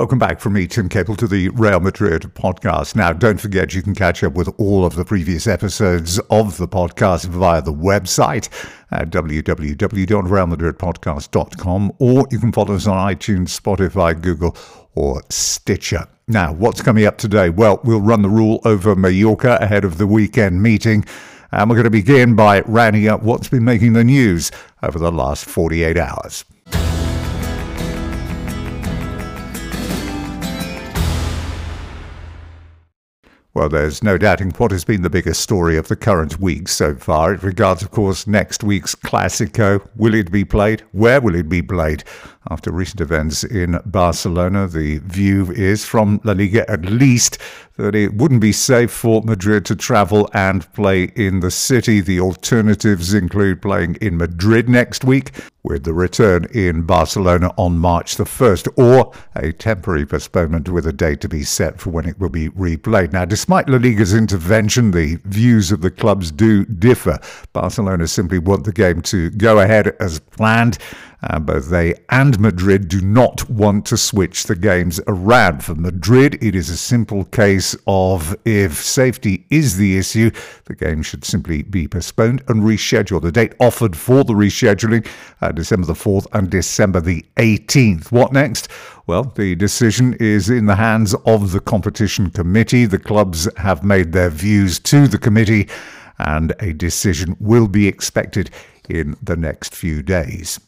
Welcome back from me, Tim Capel, to the Real Madrid podcast. Now, don't forget you can catch up with all of the previous episodes of the podcast via the website at www.realmadridpodcast.com or you can follow us on iTunes, Spotify, Google, or Stitcher. Now, what's coming up today? Well, we'll run the rule over Mallorca ahead of the weekend meeting. And we're going to begin by rounding up what's been making the news over the last 48 hours. Well, there's no doubting what has been the biggest story of the current week so far. It regards, of course, next week's Clasico. Will it be played? Where will it be played? After recent events in Barcelona, the view is from La Liga at least that it wouldn't be safe for Madrid to travel and play in the city. The alternatives include playing in Madrid next week, with the return in Barcelona on March the 1st, or a temporary postponement with a date to be set for when it will be replayed. Now, despite La Liga's intervention, the views of the clubs do differ. Barcelona simply want the game to go ahead as planned. Uh, both they and Madrid do not want to switch the games around. For Madrid, it is a simple case of if safety is the issue, the game should simply be postponed and rescheduled. The date offered for the rescheduling, uh, December the 4th and December the 18th. What next? Well, the decision is in the hands of the competition committee. The clubs have made their views to the committee, and a decision will be expected in the next few days.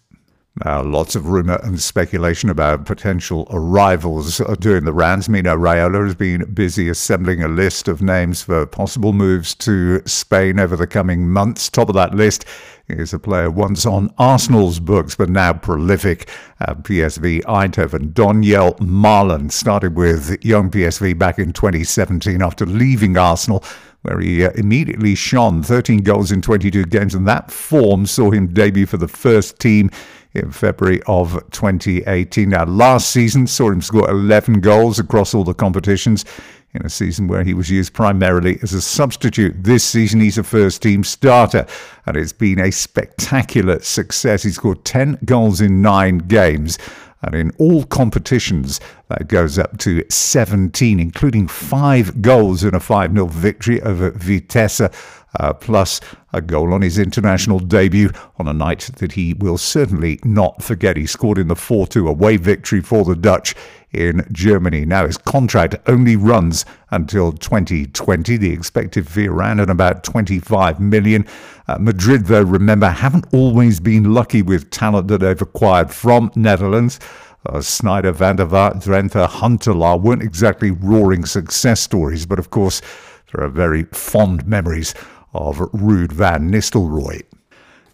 Now, lots of rumour and speculation about potential arrivals during the rounds. Mino Raiola has been busy assembling a list of names for possible moves to Spain over the coming months. Top of that list is a player once on Arsenal's books, but now prolific at PSV Eindhoven. Donyell Malen started with Jong PSV back in 2017 after leaving Arsenal where he uh, immediately shone 13 goals in 22 games, and that form saw him debut for the first team in February of 2018. Now, last season saw him score 11 goals across all the competitions in a season where he was used primarily as a substitute. This season, he's a first team starter, and it's been a spectacular success. He scored 10 goals in nine games. And in all competitions, that goes up to 17, including five goals in a 5 0 victory over Vitesse uh, plus a goal on his international debut on a night that he will certainly not forget. He scored in the 4 2 away victory for the Dutch in Germany. Now, his contract only runs until 2020. The expected fee around at about 25 million. Uh, Madrid, though, remember, haven't always been lucky with talent that they've acquired from Netherlands. Uh, Sneijder, Van der Vaart, Drenthe, Huntelaar weren't exactly roaring success stories, but of course, there are very fond memories of Ruud van Nistelrooy.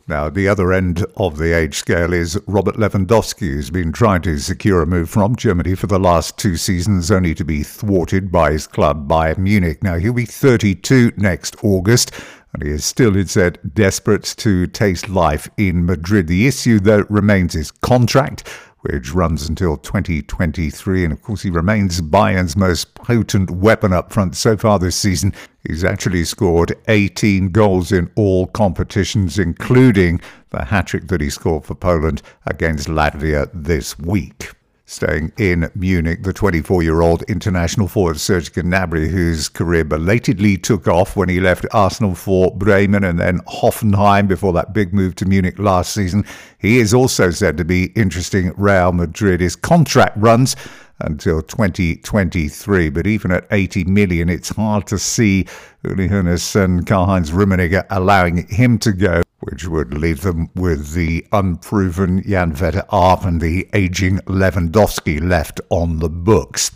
Now, the other end of the age scale is Robert Lewandowski, who's been trying to secure a move from Germany for the last two seasons, only to be thwarted by his club Bayern Munich. Now, he'll be 32 next August, and he is still, it said, desperate to taste life in Madrid. The issue, though, remains his contract which runs until 2023. And of course, he remains Bayern's most potent weapon up front so far this season. He's actually scored 18 goals in all competitions, including the hat trick that he scored for Poland against Latvia this week. Staying in Munich, the 24 year old international forward Serge Gnabry, whose career belatedly took off when he left Arsenal for Bremen and then Hoffenheim before that big move to Munich last season. He is also said to be interesting Real Madrid. His contract runs until 2023. But even at 80 million, it's hard to see Uli Hoeneß and Karl-Heinz Rummenigge allowing him to go, which would leave them with the unproven Jann-Fiete Arp and the aging Lewandowski left on the books.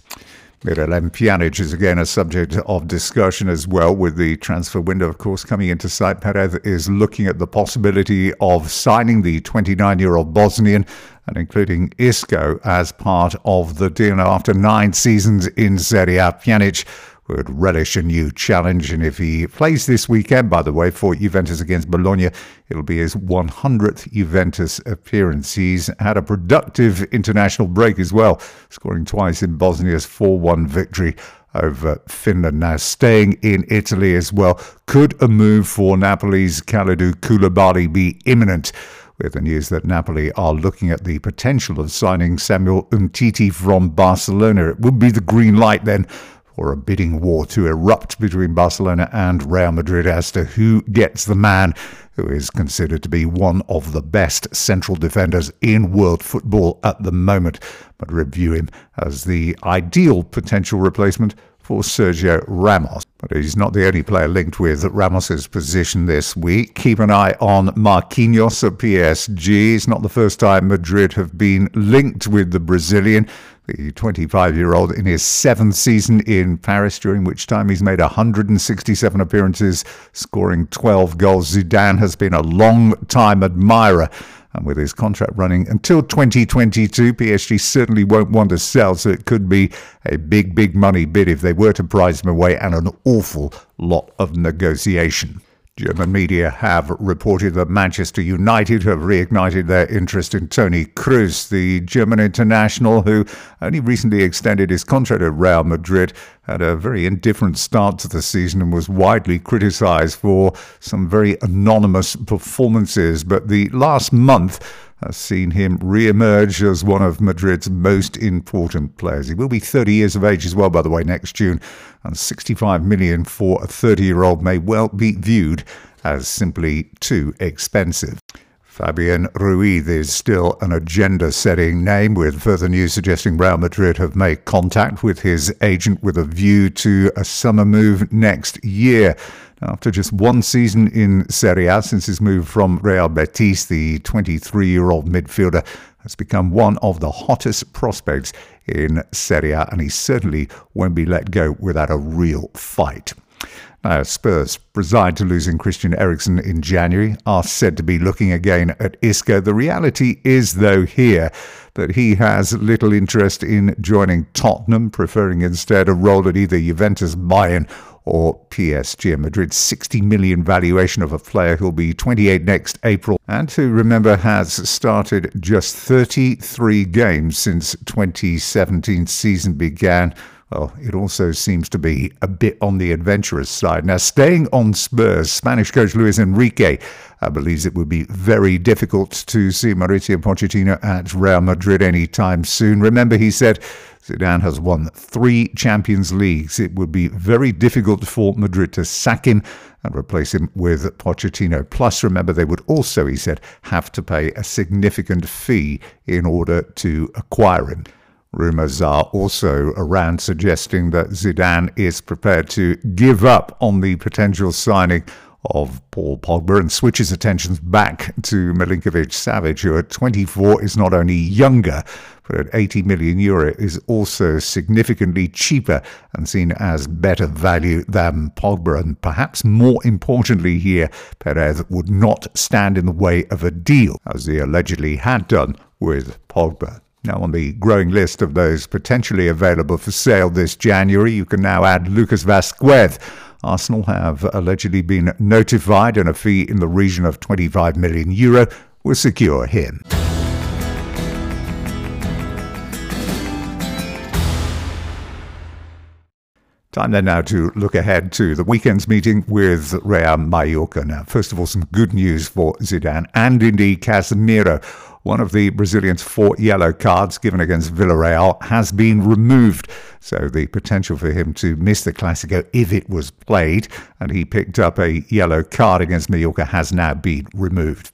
Miralem Pjanic is again a subject of discussion as well with the transfer window, of course, coming into sight. Perez is looking at the possibility of signing the 29 year old Bosnian and including Isco as part of the deal. Now, after nine seasons in Serie A, Pjanic would relish a new challenge. And if he plays this weekend, by the way, for Juventus against Bologna, it'll be his 100th Juventus appearance. He's had a productive international break as well, scoring twice in Bosnia's 4 1 victory over Finland. Now, staying in Italy as well, could a move for Napoli's Kalidou Koulibaly be imminent? with the news that Napoli are looking at the potential of signing Samuel Umtiti from Barcelona. It would be the green light then for a bidding war to erupt between Barcelona and Real Madrid as to who gets the man who is considered to be one of the best central defenders in world football at the moment. Madrid view him as the ideal potential replacement for Sergio Ramos. But he's not the only player linked with Ramos's position this week. Keep an eye on Marquinhos at PSG. It's not the first time Madrid have been linked with the Brazilian the 25 year old in his seventh season in Paris, during which time he's made 167 appearances, scoring 12 goals. Zidane has been a long time admirer. And with his contract running until 2022, PSG certainly won't want to sell, so it could be a big, big money bid if they were to prize him away and an awful lot of negotiation. German media have reported that Manchester United have reignited their interest in Toni Kroos, the German international who only recently extended his contract at Real Madrid, had a very indifferent start to the season and was widely criticised for some very anonymous performances. But the last month has seen him re-emerge as one of Madrid's most important players. He will be 30 years of age as well, by the way, next June, and 65 million for a 30-year-old may well be viewed as simply too expensive. Fabian Ruiz is still an agenda setting name, with further news suggesting Real Madrid have made contact with his agent with a view to a summer move next year. After just one season in Serie A since his move from Real Betis, the 23 year old midfielder has become one of the hottest prospects in Serie A, and he certainly won't be let go without a real fight. Now, Spurs, resigned to losing Christian Eriksen in January, are said to be looking again at Isco. The reality is, though, here that he has little interest in joining Tottenham, preferring instead a role at either Juventus, Bayern, or PSG. Madrid's 60 million valuation of a player who'll be 28 next April and who, remember, has started just 33 games since 2017 season began. Well, it also seems to be a bit on the adventurous side. Now, staying on Spurs, Spanish coach Luis Enrique uh, believes it would be very difficult to see Mauricio Pochettino at Real Madrid anytime soon. Remember, he said Zidane has won three Champions Leagues. It would be very difficult for Madrid to sack him and replace him with Pochettino. Plus, remember, they would also, he said, have to pay a significant fee in order to acquire him. Rumours are also around suggesting that Zidane is prepared to give up on the potential signing of Paul Pogba and switches attentions back to Milinkovic Savic, who at 24 is not only younger, but at 80 million euro is also significantly cheaper and seen as better value than Pogba. And perhaps more importantly here, Perez would not stand in the way of a deal, as he allegedly had done with Pogba. Now, on the growing list of those potentially available for sale this January, you can now add Lucas Vazquez. Arsenal have allegedly been notified, and a fee in the region of 25 million euro will secure him. Time then now to look ahead to the weekend's meeting with Real Mallorca. Now, first of all, some good news for Zidane and indeed Casemiro one of the Brazilians' four yellow cards given against Villarreal has been removed. So the potential for him to miss the Clasico if it was played and he picked up a yellow card against Mallorca has now been removed.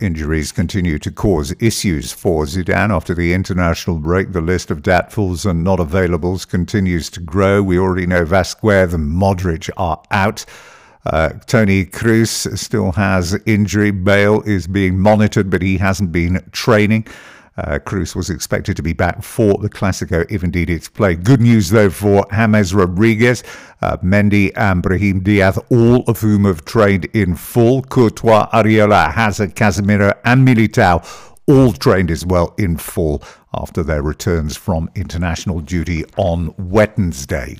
Injuries continue to cause issues for Zidane after the international break. The list of doubtfuls and not availables continues to grow. We already know Vazquez and Modric are out. Uh, Toni Kroos still has injury. Bale is being monitored, but he hasn't been training. Uh, Kroos was expected to be back for the Clasico, if indeed it's played. Good news, though, for James Rodriguez, uh, Mendy, and Brahim Diaz, all of whom have trained in full. Courtois, Areola, Hazard, Casemiro, and Militao all trained as well in full after their returns from international duty on Wednesday.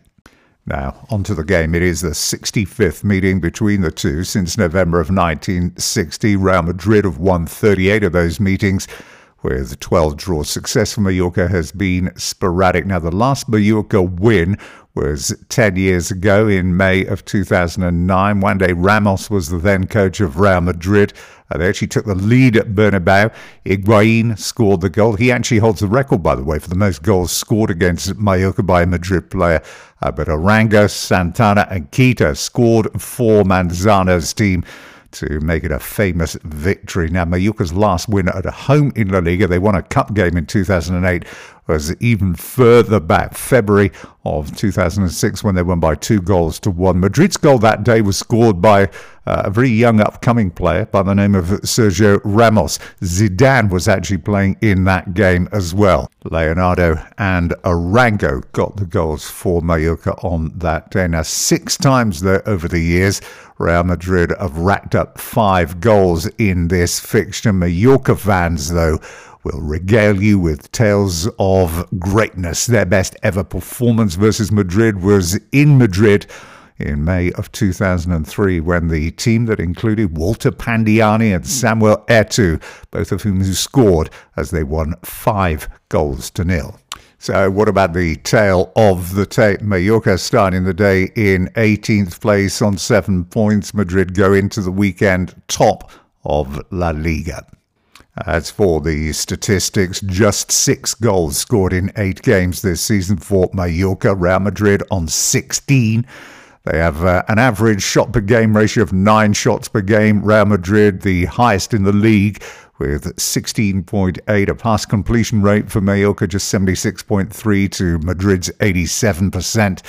Now, onto the game. It is the 65th meeting between the two since November of 1960. Real Madrid have won 38 of those meetings, with 12 draws. Success for Mallorca has been sporadic. Now, the last Mallorca win was 10 years ago in May of 2009. Juande Ramos was the then coach of Real Madrid. Uh, they actually took the lead at Bernabeu. Higuain scored the goal. He actually holds the record, by the way, for the most goals scored against Mallorca by a Madrid player. Uh, but Arango, Santana, and Quito scored for Manzano's team to make it a famous victory. Now, Mallorca's last win at home in La Liga, they won a cup game in 2008, was even further back, February of 2006, when they won by two goals to one. Madrid's goal that day was scored by uh, a very young upcoming player by the name of Sergio Ramos. Zidane was actually playing in that game as well. Leonardo and Arango got the goals for Mallorca on that day. Now, six times there over the years, Real Madrid have racked up five goals in this fixture. Mallorca fans, though, will regale you with tales of greatness. Their best ever performance versus Madrid was in Madrid in May of 2003 when the team that included Walter Pandiani and hmm. Samuel Eto'o, both of whom scored as they won five goals to nil. So, what about the tale of the tape? Mallorca starting the day in 18th place on seven points. Madrid go into the weekend top of La Liga. As for the statistics, just six goals scored in eight games this season for Mallorca. Real Madrid on 16. They have uh, an average shot per game ratio of nine shots per game. Real Madrid, the highest in the league, with 16.8, a pass completion rate for Mallorca, just 76.3 to Madrid's 87%,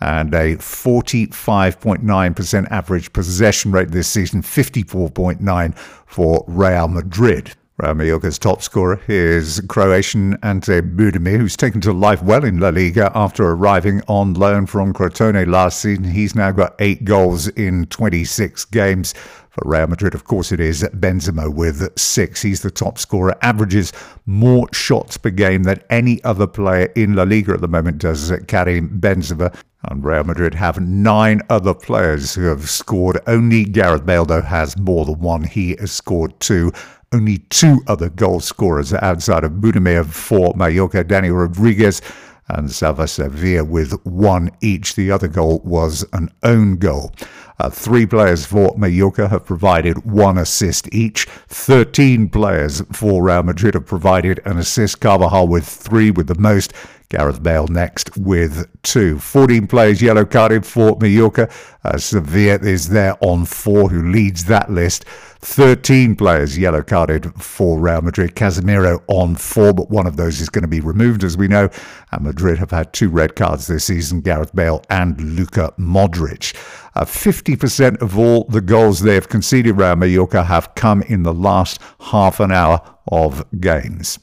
and a 45.9% average possession rate this season, 54.9 for Real Madrid. Real Mallorca's top scorer is Croatian Ante Budimir, who's taken to life well in La Liga after arriving on loan from Crotone last season. He's now got eight goals in 26 games. For Real Madrid, of course, it is Benzema with six. He's the top scorer, averages more shots per game than any other player in La Liga at the moment does Karim Benzema. And Real Madrid have nine other players who have scored. Only Gareth Bale, though, has more than one. He has scored two. Only two other goal scorers outside of Budimir for Mallorca, Dani Rodriguez and Salva Sevilla with one each. The other goal was an own goal. Uh, three players for Mallorca have provided one assist each. 13 players for Real Madrid have provided an assist. Carvajal with three, with the most. Gareth Bale next with two. 14 players yellow carded for Mallorca. Uh, Sevilla is there on four, who leads that list. 13 players yellow carded for Real Madrid. Casemiro on four, but one of those is going to be removed, as we know. And Madrid have had two red cards this season Gareth Bale and Luka Modric. Uh, 50% of all the goals they have conceded, Real Mallorca, have come in the last half an hour of games.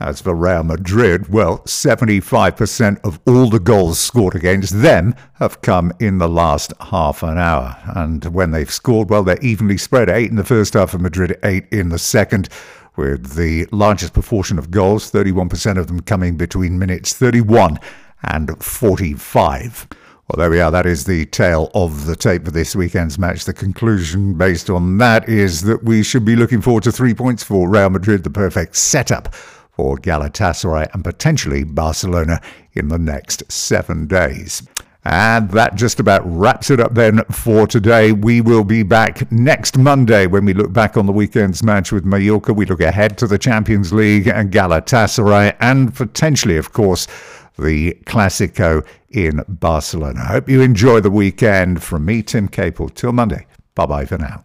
As for Real Madrid, well, 75% of all the goals scored against them have come in the last half an hour. And when they've scored, well, they're evenly spread. Eight in the first half of Madrid, eight in the second, with the largest proportion of goals, 31% of them coming between minutes 31 and 45. Well, there we are. That is the tale of the tape for this weekend's match. The conclusion based on that is that we should be looking forward to three points for Real Madrid, the perfect setup for Galatasaray and potentially Barcelona in the next seven days. And that just about wraps it up then for today. We will be back next Monday when we look back on the weekend's match with Mallorca. We look ahead to the Champions League and Galatasaray and potentially, of course, the Clasico in Barcelona. I hope you enjoy the weekend. From me, Tim Capel. Till Monday. Bye bye for now.